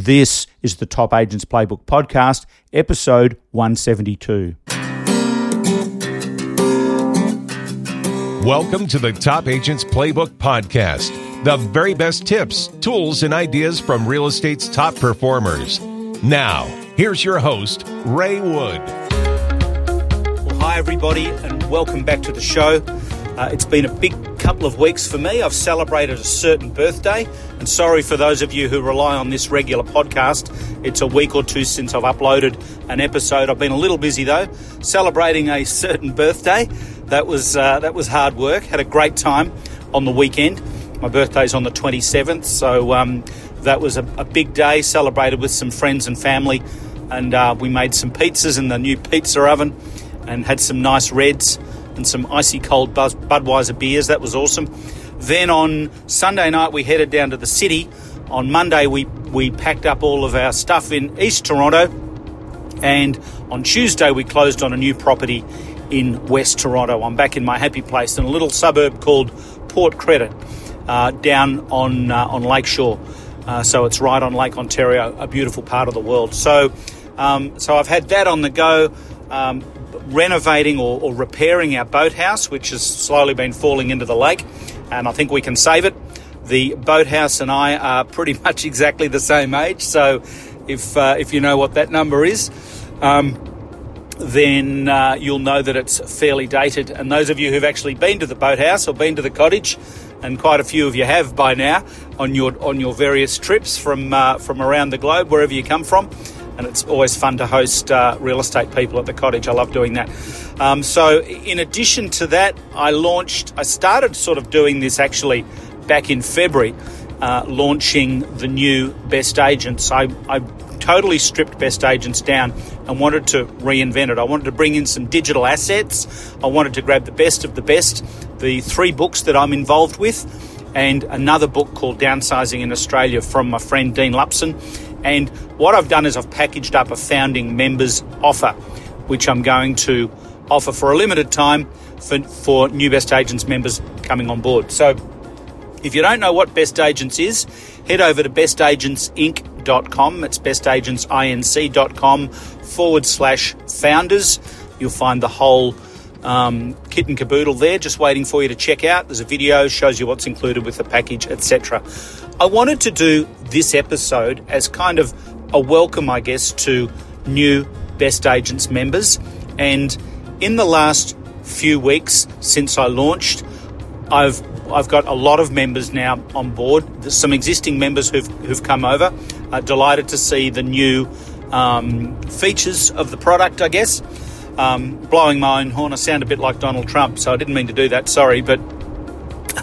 This is the Top Agents Playbook Podcast, episode 172. Welcome to the Top Agents Playbook Podcast, the very best tips, tools, and ideas from real estate's top performers. Now, here's your host, Ray Wood. Well, hi, everybody, and welcome back to the show. Uh, it's been a big couple of weeks for me. I've celebrated a certain birthday, and sorry for those of you who rely on this regular podcast. It's a week or two since I've uploaded an episode. I've been a little busy though, celebrating a certain birthday. That was uh, that was hard work. Had a great time on the weekend. My birthday's on the 27th, so um, that was a, a, big day. Celebrated with some friends and family, and uh, we made some pizzas in the new pizza oven, and had some nice reds and some icy cold Budweiser beers. That was awesome. Then on Sunday night, we headed down to the city. On Monday, we, we packed up all of our stuff in East Toronto. And on Tuesday, we closed on a new property in West Toronto. I'm back in my happy place in a little suburb called Port Credit uh, down on, uh, on Lakeshore. Uh, so it's right on Lake Ontario, a beautiful part of the world. So, um, so I've had that on the go. Um, renovating or, or repairing our boathouse, which has slowly been falling into the lake, and I think we can save it. The boathouse and I are pretty much exactly the same age, so if uh, if you know what that number is, um, then uh, you'll know that it's fairly dated. And those of you who've actually been to the boathouse or been to the cottage, and quite a few of you have by now on your on your various trips from uh, from around the globe, wherever you come from and it's always fun to host uh, real estate people at the cottage. I love doing that. Um, so, in addition to that, I launched, I started sort of doing this actually back in February, uh, launching the new Best Agents. I, I totally stripped Best Agents down and wanted to reinvent it. I wanted to bring in some digital assets. I wanted to grab the best of the best, the three books that I'm involved with, and another book called Downsizing in Australia from my friend Dean Lupson and what I've done is I've packaged up a founding members offer, which I'm going to offer for a limited time for, for new Best Agents members coming on board. So if you don't know what Best Agents is, head over to bestagentsinc.com. It's bestagentsinc.com forward slash founders. You'll find the whole um, kit and caboodle there, just waiting for you to check out. There's a video, shows you what's included with the package, etc. I wanted to do this episode as kind of a welcome, I guess, to new Best Agents members. And in the last few weeks since I launched, I've I've got a lot of members now on board. There's some existing members who've who've come over. Uh, delighted to see the new um, features of the product, I guess um, blowing my own horn. I sound a bit like Donald Trump, so I didn't mean to do that. Sorry, but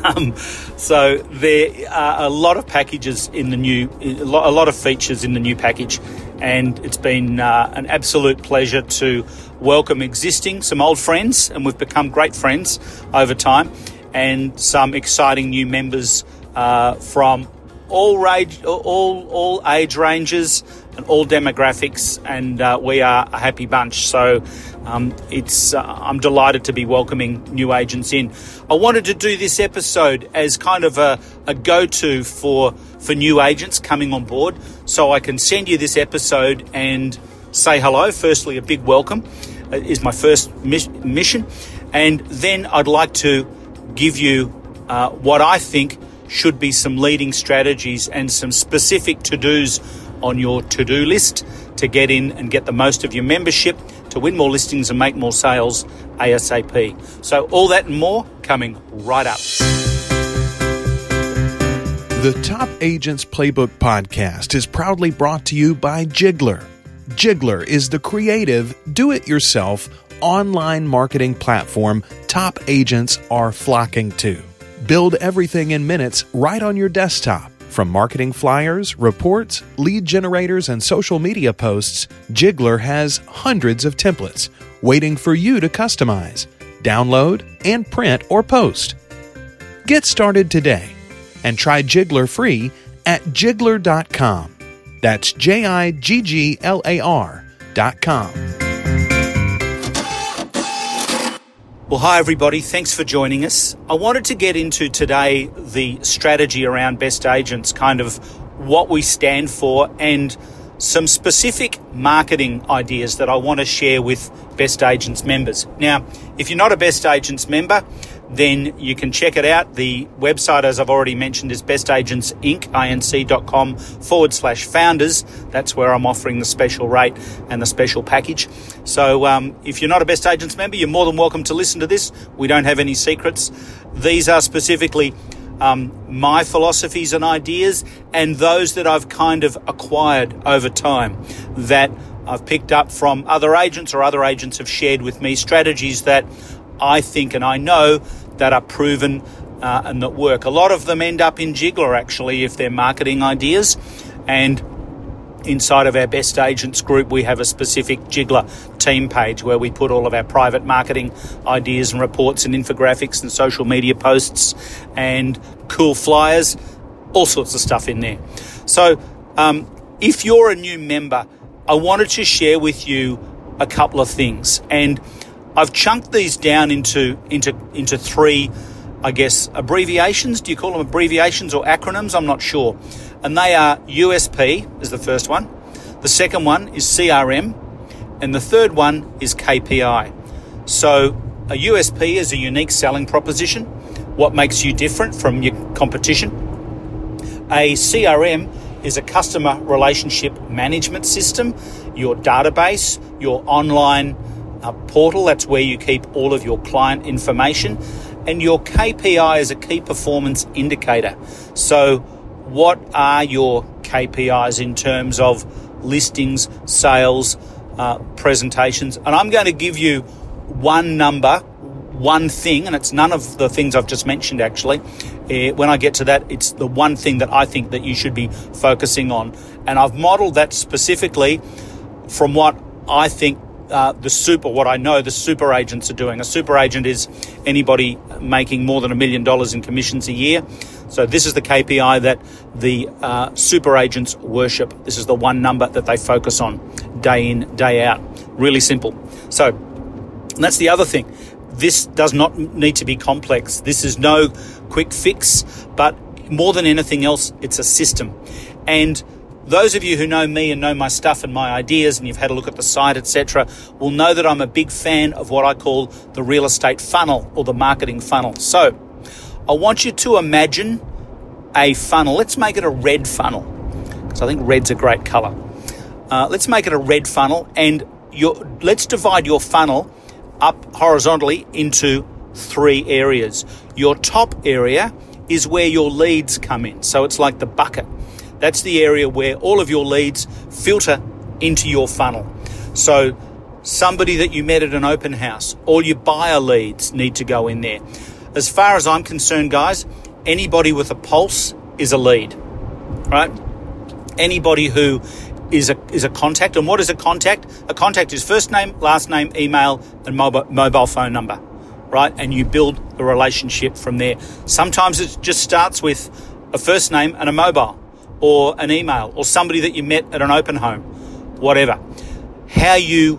um, so there are a lot of packages in the new, a lot of features in the new package, and it's been uh, an absolute pleasure to welcome existing some old friends, and we've become great friends over time, and some exciting new members uh, from all range, all all age ranges and all demographics, and uh, we are a happy bunch. So um, it's uh, I'm delighted to be welcoming new agents in. I wanted to do this episode as kind of a, a go-to for for new agents coming on board, so I can send you this episode and say hello. Firstly, a big welcome uh, is my first mis- mission, and then I'd like to give you uh, what I think should be some leading strategies and some specific to dos on your to do list to get in and get the most of your membership to win more listings and make more sales ASAP. So, all that and more coming right up. The Top Agents Playbook podcast is proudly brought to you by Jigglar. Jigglar is the creative, do it yourself online marketing platform top agents are flocking to. Build everything in minutes right on your desktop. From marketing flyers, reports, lead generators, and social media posts, Jigglar has hundreds of templates waiting for you to customize, download, and print or post. Get started today and try Jigglar free at jigglar.com. That's J I G G L A R.com. Well, hi everybody. Thanks for joining us. I wanted to get into today the strategy around best agents, kind of what we stand for, and some specific marketing ideas that I want to share with Best Agents members. Now, if you're not a Best Agents member, then you can check it out. The website, as I've already mentioned, is bestagentsinc.com forward slash founders. That's where I'm offering the special rate and the special package. So um, if you're not a Best Agents member, you're more than welcome to listen to this. We don't have any secrets. These are specifically um, my philosophies and ideas and those that I've kind of acquired over time that I've picked up from other agents or other agents have shared with me strategies that I think and I know that are proven uh, and that work. A lot of them end up in Jigglar actually if they're marketing ideas. And inside of our best agents group we have a specific Jigglar team page where we put all of our private marketing ideas and reports and infographics and social media posts and cool flyers all sorts of stuff in there. So um, if you're a new member I wanted to share with you a couple of things. And I've chunked these down into into into three, I guess, abbreviations. Do you call them abbreviations or acronyms? I'm not sure. And they are USP is the first one. The second one is CRM, and the third one is KPI. So a USP is a unique selling proposition. What makes you different from your competition? A CRM is a customer relationship management system, your database, your online uh, portal. That's where you keep all of your client information. And your KPI is a key performance indicator. So, what are your KPIs in terms of listings, sales, uh, presentations? And I'm going to give you one number, one thing, and it's none of the things I've just mentioned actually. Uh, when I get to that, it's the one thing that I think that you should be focusing on. And I've modeled that specifically from what I think uh, the super, what I know the super agents are doing. A super agent is anybody making more than a million dollars in commissions a year. So this is the KPI that the uh, super agents worship. This is the one number that they focus on day in, day out. Really simple. So that's the other thing. This does not need to be complex. This is no quick fix, but more than anything else, it's a system. And those of you who know me and know my stuff and my ideas, and you've had a look at the site, etc., will know that I'm a big fan of what I call the real estate funnel or the marketing funnel. So, I want you to imagine a funnel. Let's make it a red funnel because I think red's a great color. Uh, let's make it a red funnel, and your, let's divide your funnel up horizontally into three areas. Your top area is where your leads come in, so it's like the bucket. That's the area where all of your leads filter into your funnel. So, somebody that you met at an open house, all your buyer leads need to go in there. As far as I'm concerned, guys, anybody with a pulse is a lead, right? Anybody who is a is a contact, and what is a contact? A contact is first name, last name, email, and mobile mobile phone number, right? And you build the relationship from there. Sometimes it just starts with a first name and a mobile or an email or somebody that you met at an open home, whatever. How you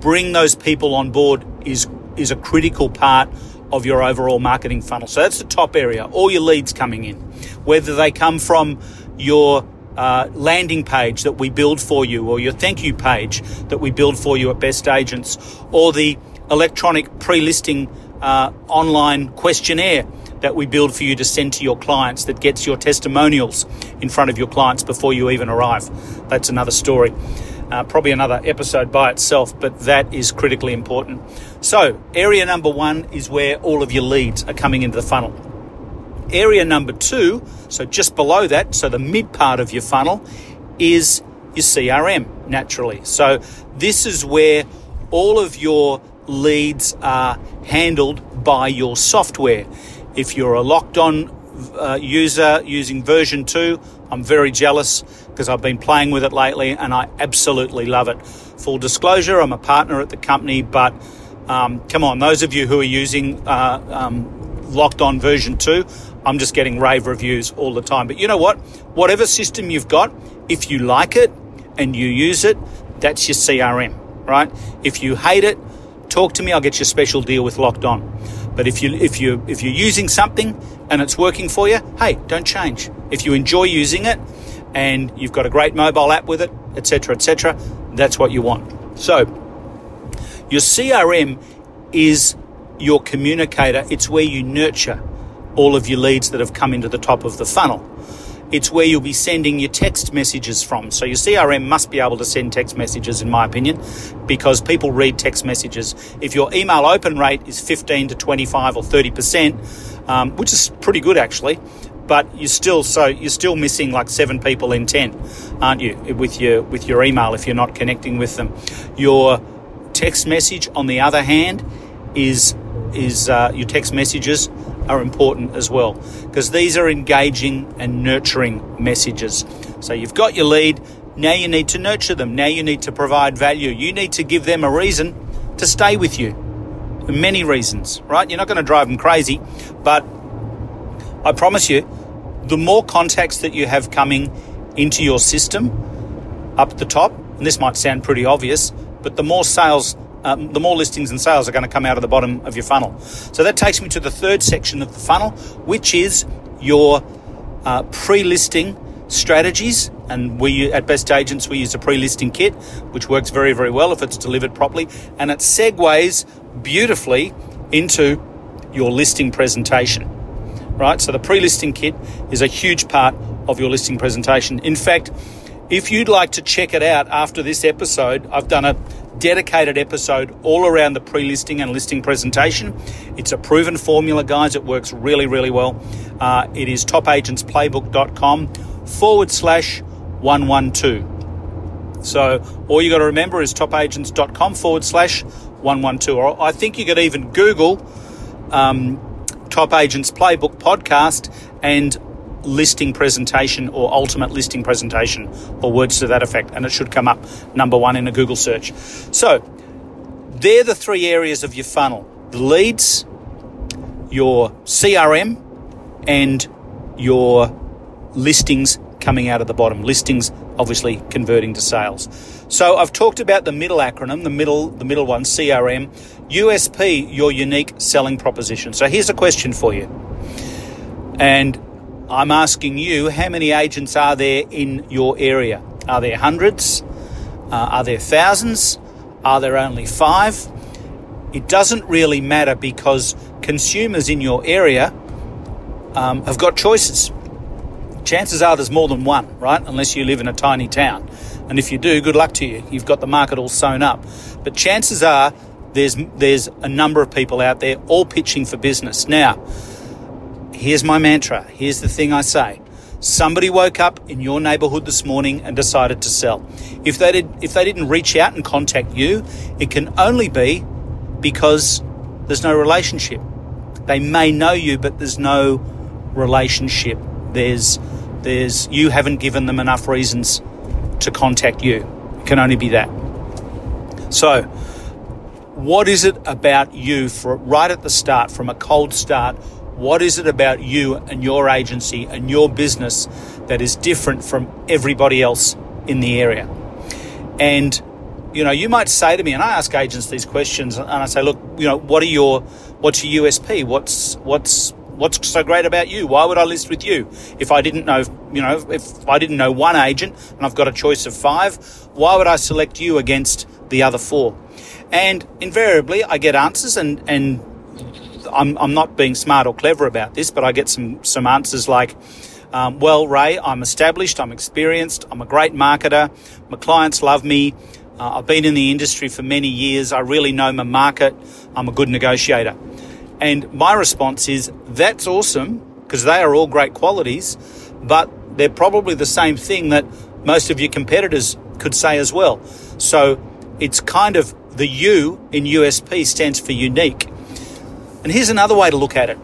bring those people on board is is a critical part of your overall marketing funnel. So that's the top area. All your leads coming in, whether they come from your uh, landing page that we build for you, or your thank you page that we build for you at Best Agents, or the electronic pre-listing uh, online questionnaire that we build for you to send to your clients that gets your testimonials in front of your clients before you even arrive. That's another story. Uh, probably another episode by itself, but that is critically important. So, area number one is where all of your leads are coming into the funnel. Area number two, so just below that, so the mid part of your funnel, is your CRM naturally. So, this is where all of your leads are handled by your software. If you're a locked on uh, user using version 2, I'm very jealous because I've been playing with it lately and I absolutely love it. Full disclosure, I'm a partner at the company, but um, come on, those of you who are using uh, um, locked on version 2, I'm just getting rave reviews all the time. But you know what? Whatever system you've got, if you like it and you use it, that's your CRM, right? If you hate it, talk to me, I'll get you a special deal with Locked On. But if you if you if you're using something and it's working for you, hey, don't change. If you enjoy using it and you've got a great mobile app with it, etc., etc., that's what you want. So, your CRM is your communicator, it's where you nurture all of your leads that have come into the top of the funnel. It's where you'll be sending your text messages from. So your CRM must be able to send text messages, in my opinion, because people read text messages. If your email open rate is 15 to 25 or 30 percent, um, which is pretty good actually, but you're still so you're still missing like seven people in ten, aren't you? With your with your email if you're not connecting with them, your text message, on the other hand, is is uh, your text messages are important as well because these are engaging and nurturing messages. So you've got your lead, now you need to nurture them, now you need to provide value, you need to give them a reason to stay with you. Many reasons, right? You're not going to drive them crazy, but I promise you, the more contacts that you have coming into your system up the top, and this might sound pretty obvious, but the more sales um, the more listings and sales are going to come out of the bottom of your funnel. So that takes me to the third section of the funnel, which is your uh, pre-listing strategies. And we at Best Agents we use a pre-listing kit, which works very very well if it's delivered properly, and it segues beautifully into your listing presentation. Right. So the pre-listing kit is a huge part of your listing presentation. In fact, if you'd like to check it out after this episode, I've done a dedicated episode all around the pre listing and listing presentation. It's a proven formula, guys. It works really, really well. Uh, it is topagentsplaybook.com forward slash 112. So all you got to remember is topagents.com forward slash 112. Or I think you could even Google um, Top Agents Playbook podcast and listing presentation or ultimate listing presentation or words to that effect, and it should come up number one in a Google search. So, they're the three areas of your funnel the leads, your CRM, and your listings coming out of the bottom. Listings obviously converting to sales. So I've talked about the middle acronym, the middle the middle one, CRM, USP, your unique selling proposition. So here's a question for you. And I'm asking you, how many agents are there in your area? Are there hundreds? Uh, are there thousands? Are there only five? It doesn't really matter because consumers in your area um, have got choices. Chances are there's more than one, right? Unless you live in a tiny town. And if you do, good luck to you. You've got the market all sewn up. But chances are there's there's a number of people out there all pitching for business. Now, here's my mantra. Here's the thing I say. Somebody woke up in your neighborhood this morning and decided to sell. If they did if they didn't reach out and contact you, it can only be because there's no relationship. They may know you but there's no relationship. There's there's you haven't given them enough reasons to contact you. It can only be that. So, what is it about you for right at the start from a cold start what is it about you and your agency and your business that is different from everybody else in the area? And you know, you might say to me, and I ask agents these questions, and I say, look, you know, what are your, what's your USP? What's what's what's so great about you? Why would I list with you? If I didn't know, you know, if I didn't know one agent and I've got a choice of five, why would I select you against the other four? And invariably, I get answers, and and I'm, I'm not being smart or clever about this, but I get some, some answers like, um, well, Ray, I'm established, I'm experienced, I'm a great marketer, my clients love me, uh, I've been in the industry for many years, I really know my market, I'm a good negotiator. And my response is, that's awesome, because they are all great qualities, but they're probably the same thing that most of your competitors could say as well. So it's kind of the U in USP stands for unique. And here's another way to look at it.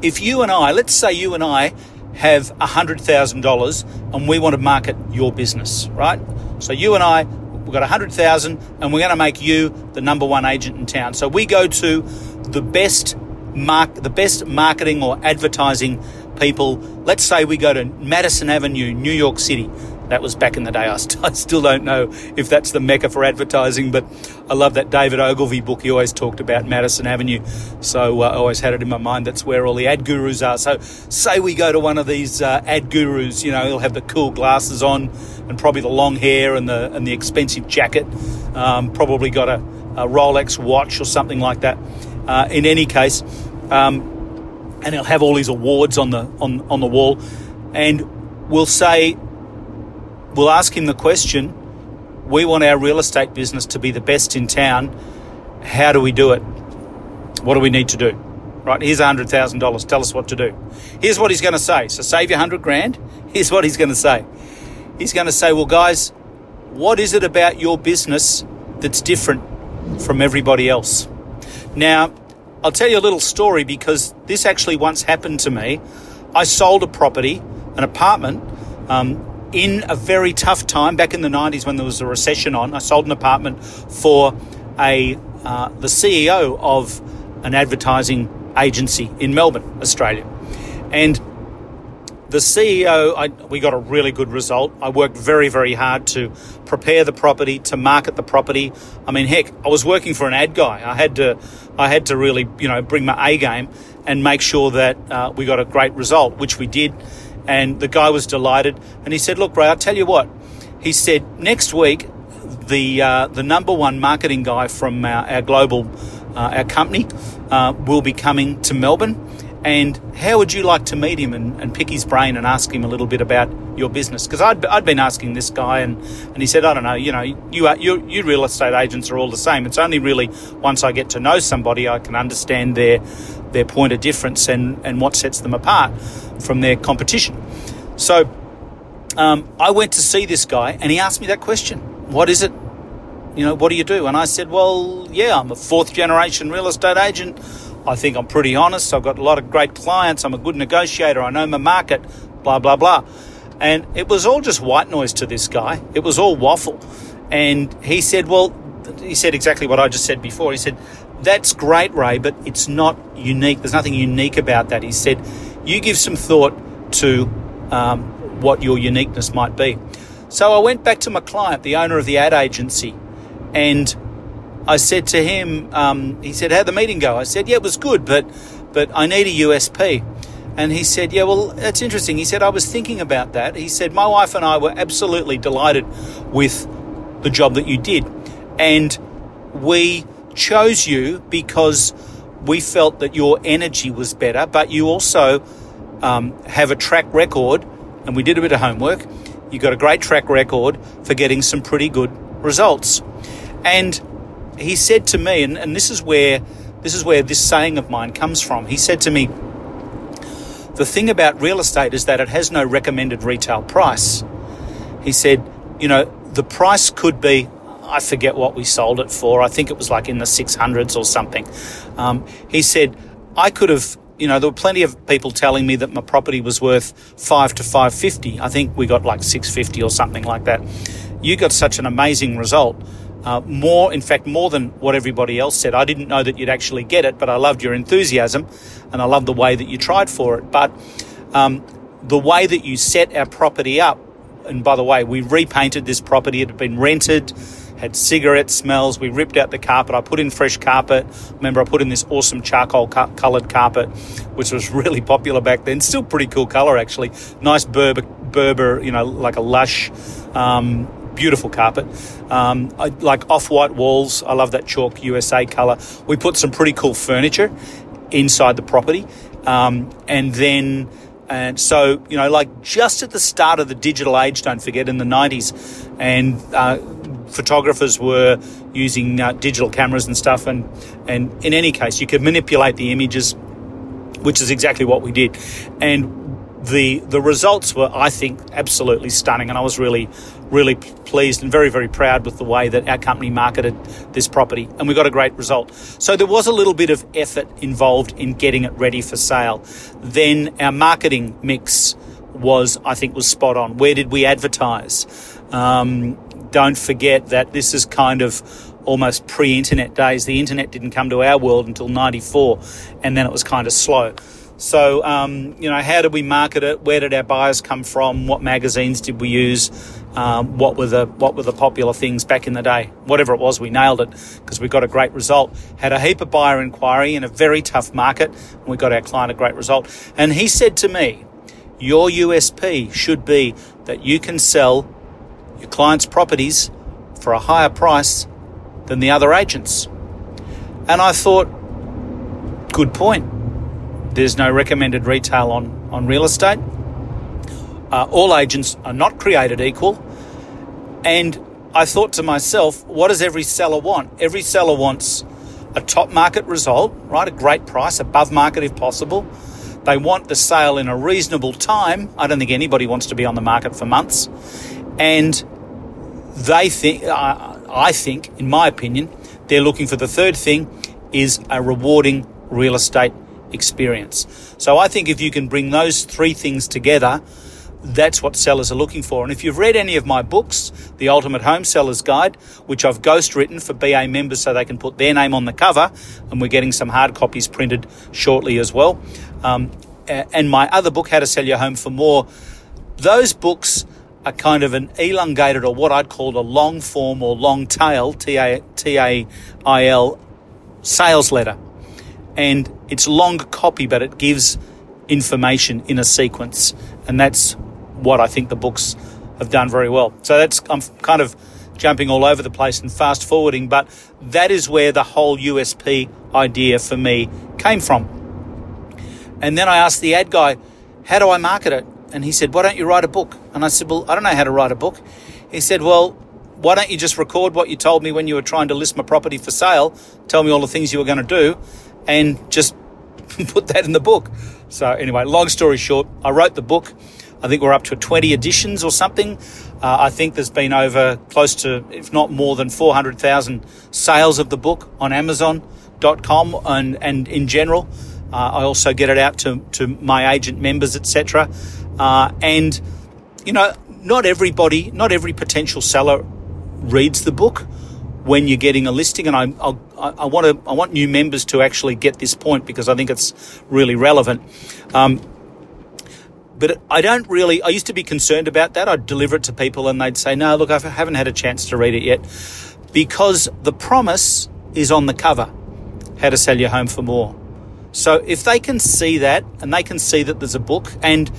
If you and I, let's say you and I have $100,000 and we want to market your business, right? So you and I, we've got 100,000 and we're going to make you the number one agent in town. So we go to the best mark, the best marketing or advertising people. Let's say we go to Madison Avenue, New York City. That was back in the day. I, st- I still don't know if that's the mecca for advertising, but I love that David Ogilvy book. He always talked about Madison Avenue. So uh, I always had it in my mind. That's where all the ad gurus are. So say we go to one of these uh, ad gurus, you know, he'll have the cool glasses on and probably the long hair and the, and the expensive jacket. Um, probably got a, a, Rolex watch or something like that. Uh, in any case, um, and he'll have all his awards on the on, on the wall, and we'll say we'll ask him the question we want our real estate business to be the best in town. How do we do it? What do we need to do? Right, here's $100,000. Tell us what to do. Here's what he's going to say. So save your 100 grand. Here's what he's going to say. He's going to say, well, guys, what is it about your business that's different from everybody else? Now, I'll tell you a little story because this actually once happened to me. I sold a property, an apartment, um, in a very tough time back in the 90s when there was a recession on. I sold an apartment for a uh, the CEO of an advertising agency in Melbourne, Australia. And the CEO, I, we got a really good result. I worked very, very hard to prepare the property, to market the property. I mean, heck, I was working for an ad guy. I had to, I had to really, you know, bring my A game and make sure that uh, we got a great result, which we did. And the guy was delighted. And he said, Look, Ray, I'll tell you what. He said, Next week, the, uh, the number one marketing guy from our, our global uh, our company uh, will be coming to Melbourne. And how would you like to meet him and, and pick his brain and ask him a little bit about your business? Because I'd, I'd been asking this guy, and, and he said, I don't know, you know, you, are, you, you real estate agents are all the same. It's only really once I get to know somebody, I can understand their, their point of difference and, and what sets them apart from their competition. So um, I went to see this guy and he asked me that question What is it? You know, what do you do? And I said, Well, yeah, I'm a fourth generation real estate agent. I think I'm pretty honest. I've got a lot of great clients. I'm a good negotiator. I know my market, blah, blah, blah. And it was all just white noise to this guy. It was all waffle. And he said, Well, he said exactly what I just said before. He said, That's great, Ray, but it's not unique. There's nothing unique about that. He said, You give some thought to um, what your uniqueness might be. So I went back to my client, the owner of the ad agency, and I said to him, um, he said, How'd the meeting go? I said, Yeah, it was good, but, but I need a USP. And he said, Yeah, well, that's interesting. He said, I was thinking about that. He said, My wife and I were absolutely delighted with the job that you did. And we chose you because we felt that your energy was better, but you also um, have a track record, and we did a bit of homework. You got a great track record for getting some pretty good results. And he said to me, and, and this is where this is where this saying of mine comes from. He said to me, the thing about real estate is that it has no recommended retail price. He said, you know, the price could be, I forget what we sold it for. I think it was like in the 600s or something. Um, he said, I could have you know, there were plenty of people telling me that my property was worth five to five fifty. I think we got like six fifty or something like that. You got such an amazing result. Uh, more, in fact, more than what everybody else said. I didn't know that you'd actually get it, but I loved your enthusiasm, and I loved the way that you tried for it. But um, the way that you set our property up, and by the way, we repainted this property. It had been rented had cigarette smells. We ripped out the carpet. I put in fresh carpet. Remember, I put in this awesome charcoal coloured carpet, which was really popular back then. Still pretty cool colour, actually. Nice Berber, Berber, you know, like a lush, um, beautiful carpet. Um, I, like off-white walls. I love that chalk USA colour. We put some pretty cool furniture inside the property, um, and then. And so, you know, like just at the start of the digital age, don't forget, in the 90s, and uh, photographers were using uh, digital cameras and stuff. And, and in any case, you could manipulate the images, which is exactly what we did. And the the results were, I think, absolutely stunning, and I was really, really pleased and very, very proud with the way that our company marketed this property, and we got a great result. So there was a little bit of effort involved in getting it ready for sale. Then our marketing mix was, I think, was spot on. Where did we advertise? Um, don't forget that this is kind of almost pre internet days. The internet didn't come to our world until 94, and then it was kind of slow. So, um, you know, how did we market it? Where did our buyers come from? What magazines did we use? Um, what were the what were the popular things back in the day. Whatever it was, we nailed it because we got a great result. Had a heap of buyer inquiry in a very tough market, and we got our client a great result. And he said to me, "Your USP should be that you can sell your clients' properties for a higher price than the other agents." And I thought, good point. There's no recommended retail on, on real estate. Uh, all agents are not created equal. And I thought to myself, what does every seller want? Every seller wants a top market result, right? A great price, above market if possible. They want the sale in a reasonable time. I don't think anybody wants to be on the market for months. And they think, uh, I think, in my opinion, they're looking for the third thing is a rewarding real estate experience. So I think if you can bring those three things together, that's what sellers are looking for. And if you've read any of my books, The Ultimate Home Seller's Guide, which I've ghost written for BA members so they can put their name on the cover, and we're getting some hard copies printed shortly as well. Um, and my other book, How to Sell Your Home for More, those books are kind of an elongated or what I'd call a long form or long tail, T A T A I L, sales letter. And it's long copy, but it gives information in a sequence. And that's what I think the books have done very well. So that's I'm kind of jumping all over the place and fast forwarding, but that is where the whole USP idea for me came from. And then I asked the ad guy, "How do I market it?" And he said, "Why don't you write a book?" And I said, "Well, I don't know how to write a book." He said, "Well, why don't you just record what you told me when you were trying to list my property for sale? Tell me all the things you were going to do, and just put that in the book." So anyway, long story short, I wrote the book. I think we're up to 20 editions or something. Uh, I think there's been over close to, if not more than 400,000 sales of the book on Amazon.com and, and in general. Uh, I also get it out to, to my agent members, etc. Uh, and, you know, not everybody, not every potential seller reads the book when you're getting a listing. And I, I, I want to, I want new members to actually get this point because I think it's really relevant. Um, but I don't really, I used to be concerned about that. I'd deliver it to people and they'd say, no, look, I haven't had a chance to read it yet because the promise is on the cover how to sell your home for more. So if they can see that and they can see that there's a book and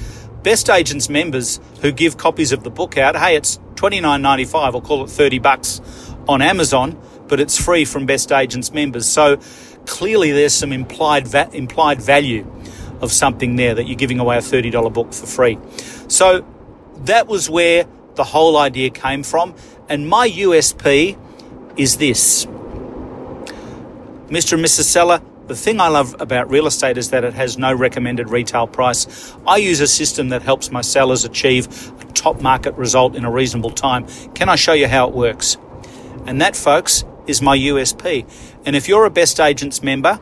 best agents members who give copies of the book out, hey, it's twenty nine ninety five. I'll call it 30 bucks on Amazon, but it's free from best agents members. So clearly there's some implied, va- implied value of something there that you're giving away a $30 book for free. So that was where the whole idea came from. And my USP is this Mr. and Mrs. Seller, the thing I love about real estate is that it has no recommended retail price. I use a system that helps my sellers achieve a top market result in a reasonable time. Can I show you how it works? And that, folks, is my USP. And if you're a Best Agents member,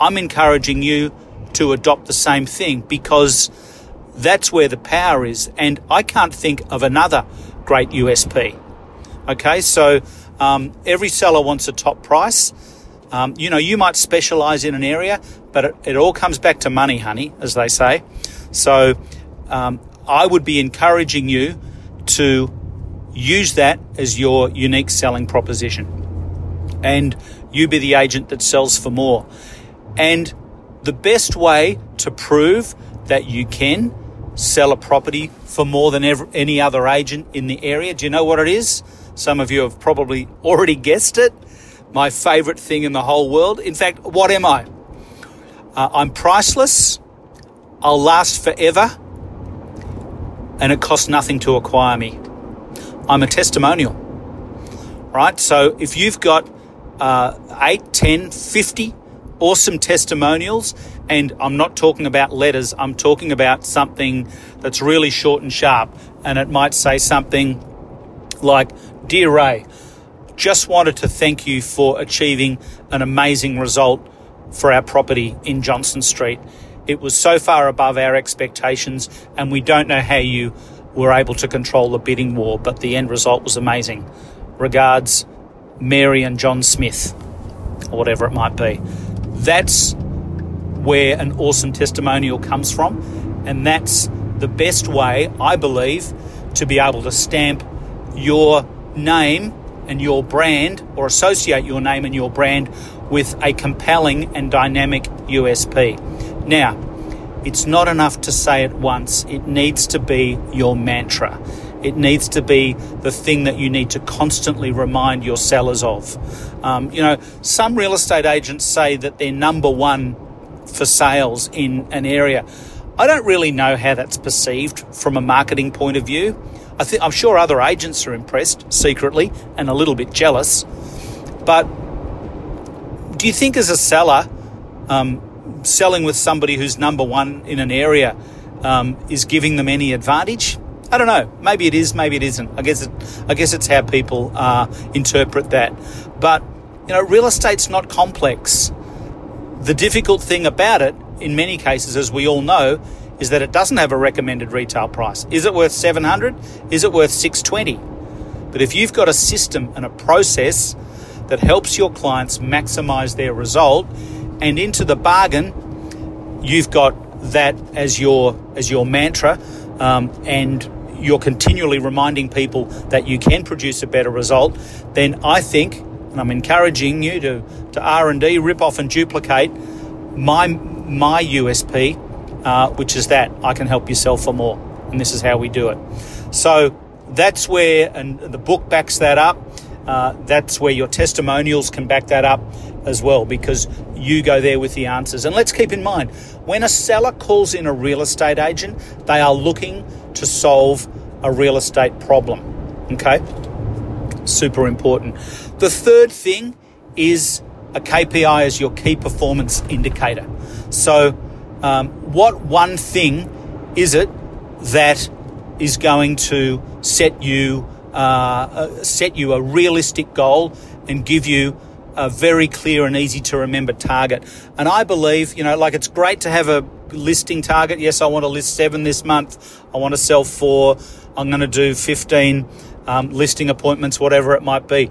I'm encouraging you to adopt the same thing because that's where the power is. And I can't think of another great USP. Okay, so um, every seller wants a top price. Um, you know, you might specialize in an area, but it, it, all comes back to money, honey, as they say. So um, I would be encouraging you to use that as your unique selling proposition. And you be the agent that sells for more. And the best way to prove that you can sell a property for more than ever, any other agent in the area, do you know what it is? Some of you have probably already guessed it. My favorite thing in the whole world. In fact, what am I? Uh, I'm priceless. I'll last forever. And it costs nothing to acquire me. I'm a testimonial. Right? So if you've got uh, 8, 10, 50 awesome testimonials, and I'm not talking about letters, I'm talking about something that's really short and sharp. And it might say something like, Dear Ray, just wanted to thank you for achieving an amazing result for our property in Johnson Street. It was so far above our expectations, and we don't know how you were able to control the bidding war, but the end result was amazing. Regards, Mary and John Smith, or whatever it might be. That's where an awesome testimonial comes from, and that's the best way, I believe, to be able to stamp your name and your brand or associate your name and your brand with a compelling and dynamic USP. Now, it's not enough to say it once, it needs to be your mantra. It needs to be the thing that you need to constantly remind your sellers of. Um, you know, some real estate agents say that they're number one for sales in an area. I don't really know how that's perceived from a marketing point of view. I think I'm sure other agents are impressed secretly and a little bit jealous. But do you think, as a seller, um, selling with somebody who's number one in an area um, is giving them any advantage? I don't know. Maybe it is. Maybe it isn't. I guess. It, I guess it's how people uh, interpret that. But you know, real estate's not complex. The difficult thing about it, in many cases, as we all know, is that it doesn't have a recommended retail price. Is it worth 700? Is it worth 620? But if you've got a system and a process that helps your clients maximize their result and into the bargain you've got that as your as your mantra um, and you're continually reminding people that you can produce a better result then I think and I'm encouraging you to, to R&D rip off and duplicate my my USP uh, which is that I can help you sell for more. And this is how we do it. So that's where, and the book backs that up. Uh, that's where your testimonials can back that up as well because you go there with the answers. And let's keep in mind when a seller calls in a real estate agent, they are looking to solve a real estate problem. Okay? Super important. The third thing is a KPI as your key performance indicator. So um, what one thing is it that is going to set you uh, uh, set you a realistic goal and give you a very clear and easy to remember target. And I believe, you know, like it's great to have a listing target. Yes, I want to list seven this month. I want to sell four. I'm going to do 15 um, listing appointments, whatever it might be.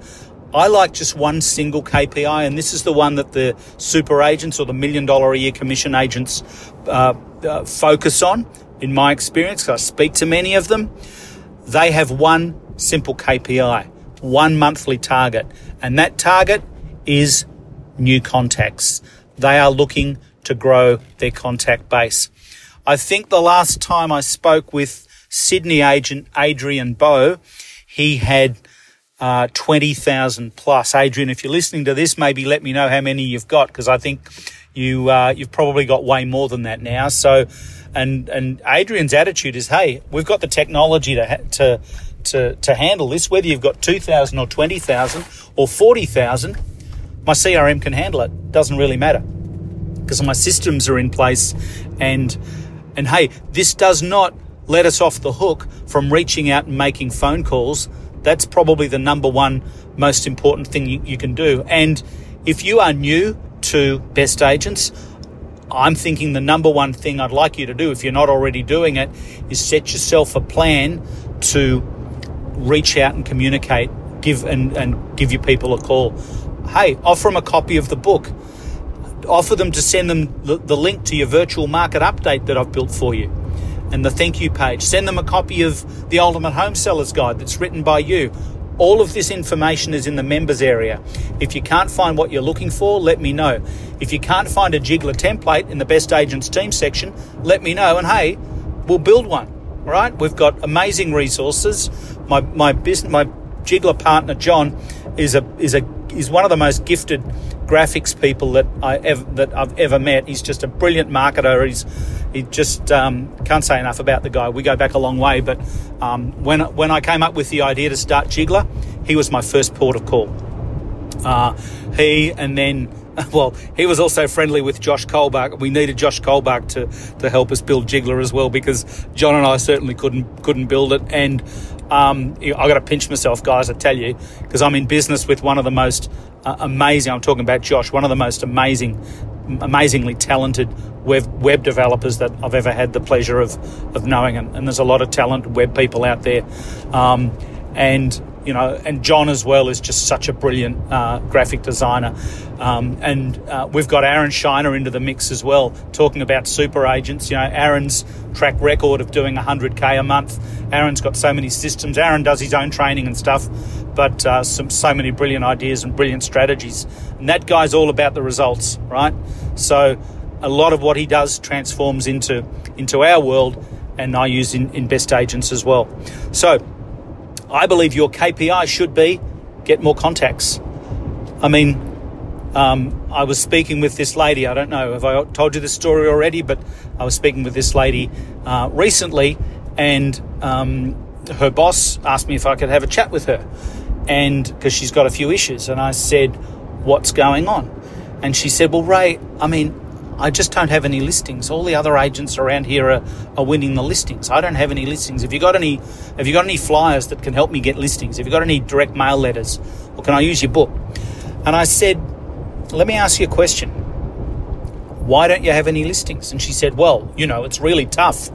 I like just one single KPI, and this is the one that the super agents or the million dollar a year commission agents uh, uh, focus on. In my experience, I speak to many of them, they have one simple KPI, one monthly target, and that target is new contacts. They are looking to grow their contact base. I think the last time I spoke with Sydney agent Adrian Bo, he had uh, 20,000 plus. Adrian, if you're listening to this, maybe let me know how many you've got because I think you, uh, you've probably got way more than that now. So, and, and Adrian's attitude is, hey, we've got the technology to, to, to, to handle this, whether you've got 2,000 or 20,000 or 40,000, my CRM can handle it. Doesn't really matter because my systems are in place and, and hey, this does not let us off the hook from reaching out and making phone calls that's probably the number one most important thing you, you can do. And if you are new to best agents, I'm thinking the number one thing I'd like you to do, if you're not already doing it, is set yourself a plan to reach out and communicate, give and, and give your people a call. Hey, offer them a copy of the book. Offer them to send them the, the link to your virtual market update that I've built for you and the thank you page. Send them a copy of the Ultimate Home Sellers Guide that's written by you. All of this information is in the members area. If you can't find what you're looking for, let me know. If you can't find a Jigglar template in the Best Agents team section, let me know and hey, we'll build one. All right? We've got amazing resources. My my business my Jigglar partner John is a is a is one of the most gifted graphics people that I ever that I've ever met. He's just a brilliant marketer. He's he just um, can't say enough about the guy. We go back a long way, but um, when when I came up with the idea to start Jigglar, he was my first port of call. Uh, he and then well, he was also friendly with Josh Colbach. We needed Josh Colbach to, to help us build Jigglar as well because John and I certainly couldn't couldn't build it. And um, I got to pinch myself, guys. I tell you, because I'm in business with one of the most uh, amazing. I'm talking about Josh, one of the most amazing, amazingly talented web web developers that I've ever had the pleasure of of knowing, and, and there's a lot of talent web people out there. Um, and you know, and John as well is just such a brilliant uh, graphic designer. Um, and uh, we've got Aaron Shiner into the mix as well, talking about super agents. You know, Aaron's track record of doing 100k a month. Aaron's got so many systems. Aaron does his own training and stuff, but uh, some so many brilliant ideas and brilliant strategies. And that guy's all about the results, right? So a lot of what he does transforms into into our world, and I use in, in best agents as well. So I believe your KPI should be get more contacts. I mean, um, I was speaking with this lady. I don't know if I told you this story already, but I was speaking with this lady uh, recently, and um, her boss asked me if I could have a chat with her, and because she's got a few issues, and I said, "What's going on?" And she said, "Well, Ray, I mean, I just don't have any listings. All the other agents around here are, are winning the listings. I don't have any listings. Have you got any have you got any flyers that can help me get listings? Have you got any direct mail letters? Or can I use your book? And I said, Let me ask you a question. Why don't you have any listings? And she said, Well, you know, it's really tough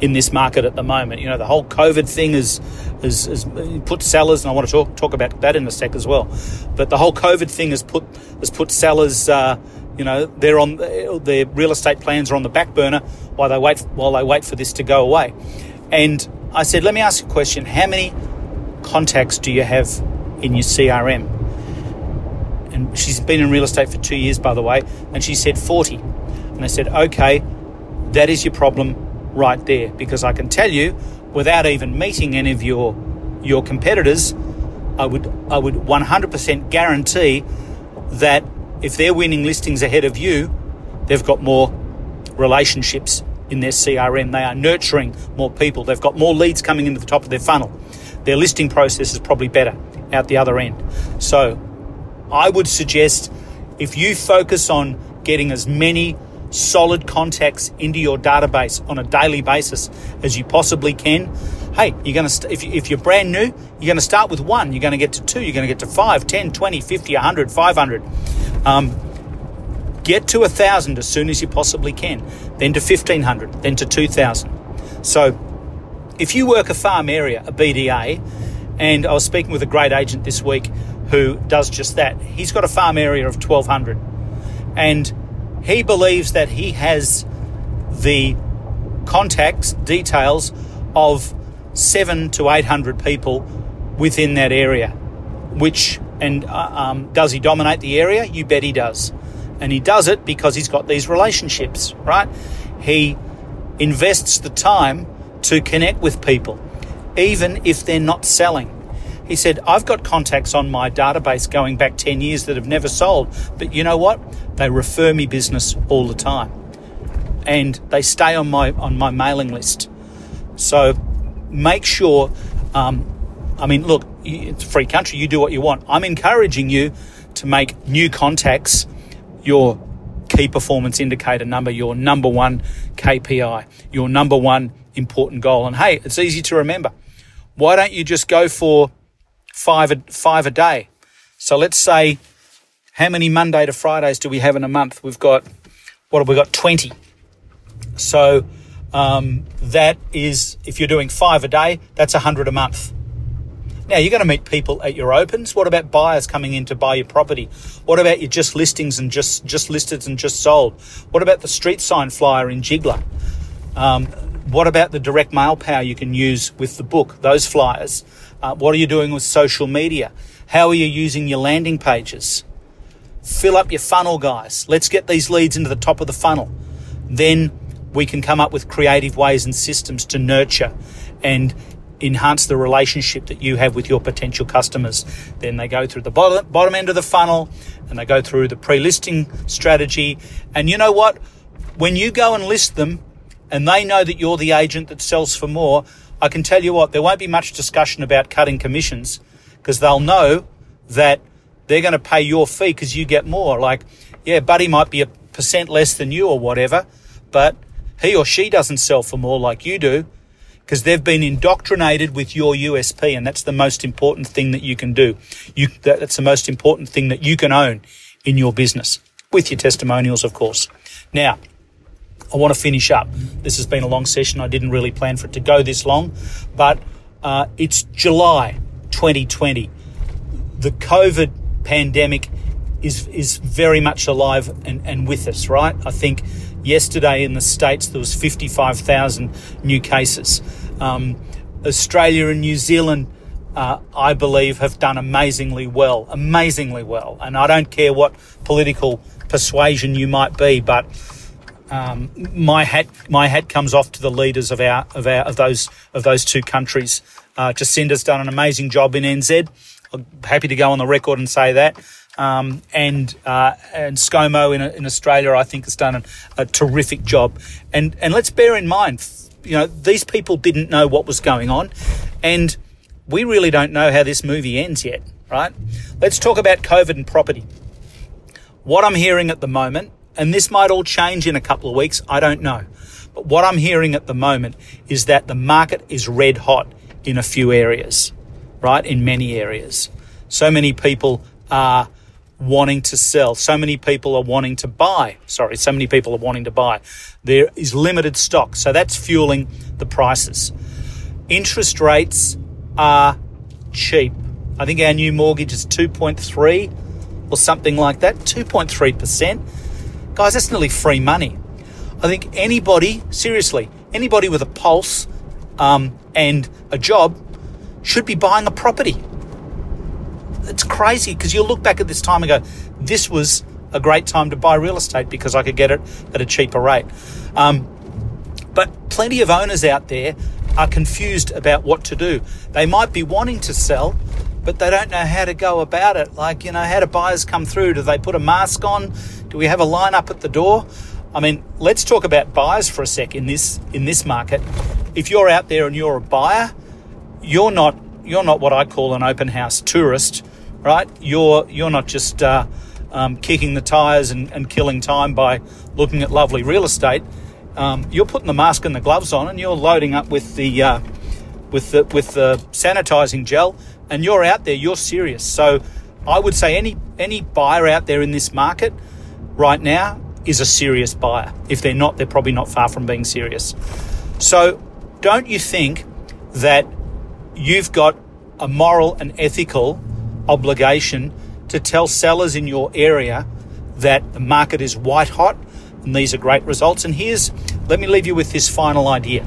in this market at the moment. You know, the whole COVID thing is has, has put sellers, and I want to talk talk about that in a sec as well. But the whole COVID thing has put has put sellers uh, you know, they're on their real estate plans are on the back burner while they wait while they wait for this to go away. And I said, let me ask you a question: How many contacts do you have in your CRM? And she's been in real estate for two years, by the way, and she said 40. And I said, okay, that is your problem right there, because I can tell you, without even meeting any of your your competitors, I would I would 100% guarantee that if they're winning listings ahead of you, they've got more relationships in their CRM. They are nurturing more people. They've got more leads coming into the top of their funnel. Their listing process is probably better out the other end. So I would suggest if you focus on getting as many solid contacts into your database on a daily basis as you possibly can, hey, you're going to, st- if, you, if you're brand new, you're going to start with one, you're going to get to two, you're going to get to five, 10, 20, 50, 100, 500. Um, get to a thousand as soon as you possibly can, then to 1500, then to 2000. So if you work a farm area, a BDA, and I was speaking with a great agent this week who does just that. He's got a farm area of 1200 and he believes that he has the contacts, details of seven to 800 people within that area, which, and uh, um, does he dominate the area? You bet he does. And he does it because he's got these relationships, right? He invests the time to connect with people, even if they're not selling. He said, I've got contacts on my database going back 10 years that have never sold, but you know what? They refer me business all the time. And they stay on my on my mailing list. So make sure. Um, I mean, look, it's a free country. You do what you want. I'm encouraging you to make new contacts your key performance indicator number, your number one KPI, your number one important goal. And hey, it's easy to remember. Why don't you just go for five a, five a day? So let's say, how many Monday to Fridays do we have in a month? We've got, what have we got? 20. So um, that is, if you're doing five a day, that's 100 a month. Now, you're going to meet people at your opens. What about buyers coming in to buy your property? What about your just listings and just, just listed and just sold? What about the street sign flyer in Jiggler? Um, what about the direct mail power you can use with the book, those flyers? Uh, what are you doing with social media? How are you using your landing pages? Fill up your funnel, guys. Let's get these leads into the top of the funnel. Then we can come up with creative ways and systems to nurture and enhance the relationship that you have with your potential customers. Then they go through the bottom, bottom end of the funnel and they go through the pre listing strategy. And you know what? When you go and list them and they know that you're the agent that sells for more, I can tell you what, there won't be much discussion about cutting commissions because they'll know that they're going to pay your fee because you get more. Like, yeah, Buddy might be a percent less than you or whatever, but he or she doesn't sell for more like you do because they've been indoctrinated with your USP, and that's the most important thing that you can do. You, that's the most important thing that you can own in your business, with your testimonials, of course. Now, I want to finish up. This has been a long session. I didn't really plan for it to go this long, but uh, it's July 2020. The COVID pandemic is is very much alive and, and with us, right? I think yesterday in the States there was 55,000 new cases. Um, Australia and New Zealand, uh, I believe, have done amazingly well, amazingly well. And I don't care what political persuasion you might be, but um, my hat my hat comes off to the leaders of our of our of those of those two countries. Uh, Jacinda's done an amazing job in NZ. I'm happy to go on the record and say that. Um, and uh, and ScoMo in, in Australia, I think, has done a, a terrific job. And and let's bear in mind, you know, these people didn't know what was going on, and we really don't know how this movie ends yet, right? Let's talk about COVID and property. What I'm hearing at the moment, and this might all change in a couple of weeks, I don't know. But what I'm hearing at the moment is that the market is red hot in a few areas, right? In many areas. So many people are wanting to sell. So many people are wanting to buy. Sorry, so many people are wanting to buy. There is limited stock. So that's fueling the prices. Interest rates are cheap. I think our new mortgage is 2.3 or something like that. 2.3%. Guys, that's nearly free money. I think anybody, seriously, anybody with a pulse um, and a job should be buying a property it's crazy because you look back at this time and go, this was a great time to buy real estate because I could get it at a cheaper rate. Um, but plenty of owners out there are confused about what to do. They might be wanting to sell, but they don't know how to go about it. Like, you know, how do buyers come through? Do they put a mask on? Do we have a line up at the door? I mean, let's talk about buyers for a sec in this in this market. If you're out there and you're a buyer, you're not you're not what I call an open house tourist right? You're you're not just uh, um, kicking the tires and, and, killing time by looking at lovely real estate. Um, you're putting the mask and the gloves on, and you're loading up with the uh, with the with the sanitizing gel, and you're out there. You're serious. So I would say any any buyer out there in this market right now is a serious buyer. If they're not, they're probably not far from being serious. So don't you think that you've got a moral and ethical obligation to tell sellers in your area that the market is white hot and these are great results. And here's, let me leave you with this final idea.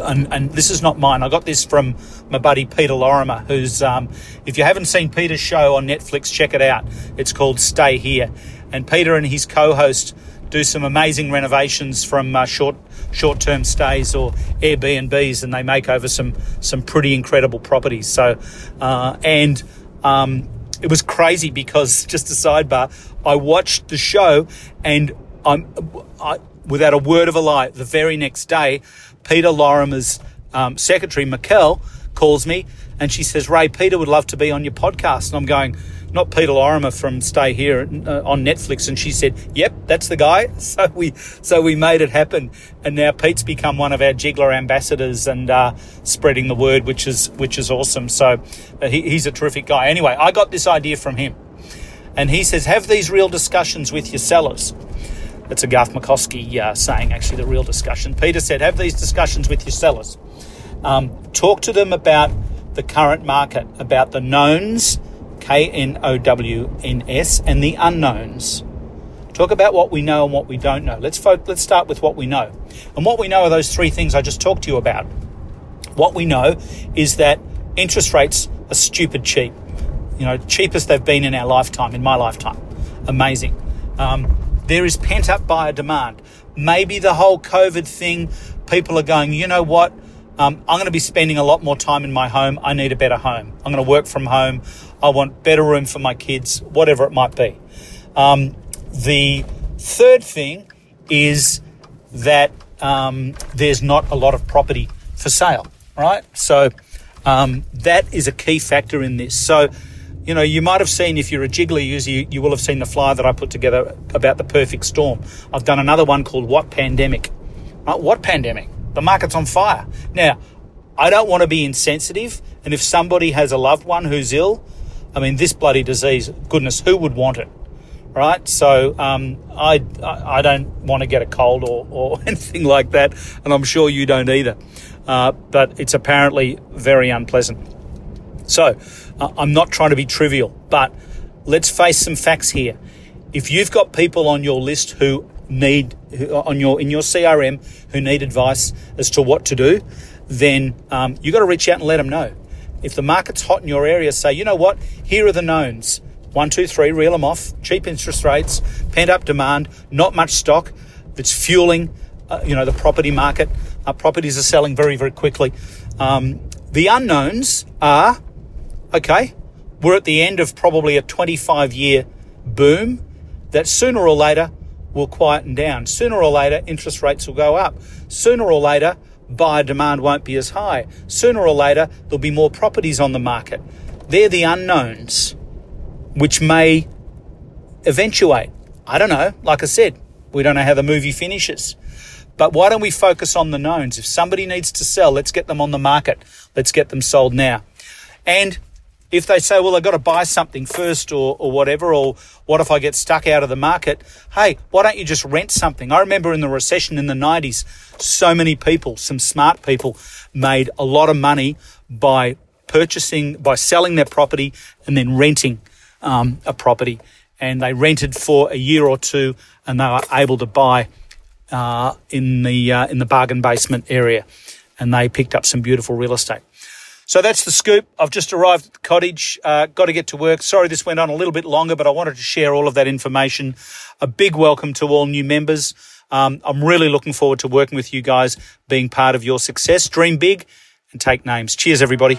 And, and this is not mine. I got this from my buddy Peter Lorimer, who's, um, if you haven't seen Peter's show on Netflix, check it out. It's called Stay Here. And Peter and his co host do some amazing renovations from uh, short short term stays or Airbnbs, and they make over some some pretty incredible properties. So, uh, and um, it was crazy because just a sidebar, I watched the show and I'm I, without a word of a lie. The very next day, Peter Lorimer's um, secretary, Mikkel, calls me and she says, "Ray, Peter would love to be on your podcast." And I'm going not Peter Lorimer from Stay Here uh, on Netflix, and she said, "Yep, that's the guy." So we so we made it happen, and now Pete's become one of our Jiggler ambassadors and uh, spreading the word, which is which is awesome. So uh, he, he's a terrific guy. Anyway, I got this idea from him, and he says, "Have these real discussions with your sellers." That's a Garth McCoskey uh, saying, actually, the real discussion. Peter said, "Have these discussions with your sellers. Um, talk to them about." the current market, about the knowns K N O W N S, and the unknowns. Talk about what we know and what we don't know. Let's fo- let's start with what we know. And what we know are those three things I just talked to you about. What we know is that interest rates are stupid cheap. You know, cheapest they've been in our lifetime, in my lifetime. Amazing. Um, there is pent up buyer demand. Maybe the whole COVID thing, people are going, you know what? Um, I'm going to be spending a lot more time in my home. I need a better home. I'm going to work from home. I want better room for my kids, whatever it might be. Um, the third thing is that um, there's not a lot of property for sale, right? So um, that is a key factor in this. So, you know, you might have seen if you're a Jiggler user, you, you will have seen the flyer that I put together about the perfect storm. I've done another one called What Pandemic? Right? What pandemic? The market's on fire. Now, I don't want to be insensitive, and if somebody has a loved one who's ill, I mean, this bloody disease, goodness, who would want it? Right? So um, I, I don't want to get a cold or, or anything like that, and I'm sure you don't either. Uh, but it's apparently very unpleasant. So uh, I'm not trying to be trivial, but let's face some facts here. If you've got people on your list who need on your in your CRM who need advice as to what to do, then um, you've got to reach out and let them know. If the market's hot in your area, say, you know what, here are the knowns. One, two, three, reel them off. Cheap interest rates, pent up demand, not much stock that's fueling, uh, you know, the property market. Uh, properties are selling very, very quickly. Um, the unknowns are, okay, we're at the end of probably a 25 year boom that sooner or later will quieten down. Sooner or later, interest rates will go up. Sooner or later, buyer demand won't be as high. Sooner or later, there'll be more properties on the market. They're the unknowns, which may eventuate. I don't know. Like I said, we don't know how the movie finishes. But why don't we focus on the knowns? If somebody needs to sell, let's get them on the market. Let's get them sold now. And if they say, well, I've got to buy something first or, or whatever, or what if I get stuck out of the market? Hey, why don't you just rent something? I remember in the recession in the 90s, so many people, some smart people, made a lot of money by purchasing, by selling their property and then renting um, a property. And they rented for a year or two and they were able to buy uh, in the uh, in the bargain basement area, and they picked up some beautiful real estate. So that's the scoop. I've just arrived at the cottage. Uh, got to get to work. Sorry this went on a little bit longer, but I wanted to share all of that information. A big welcome to all new members. Um, I'm really looking forward to working with you guys, being part of your success. Dream big and take names. Cheers, everybody.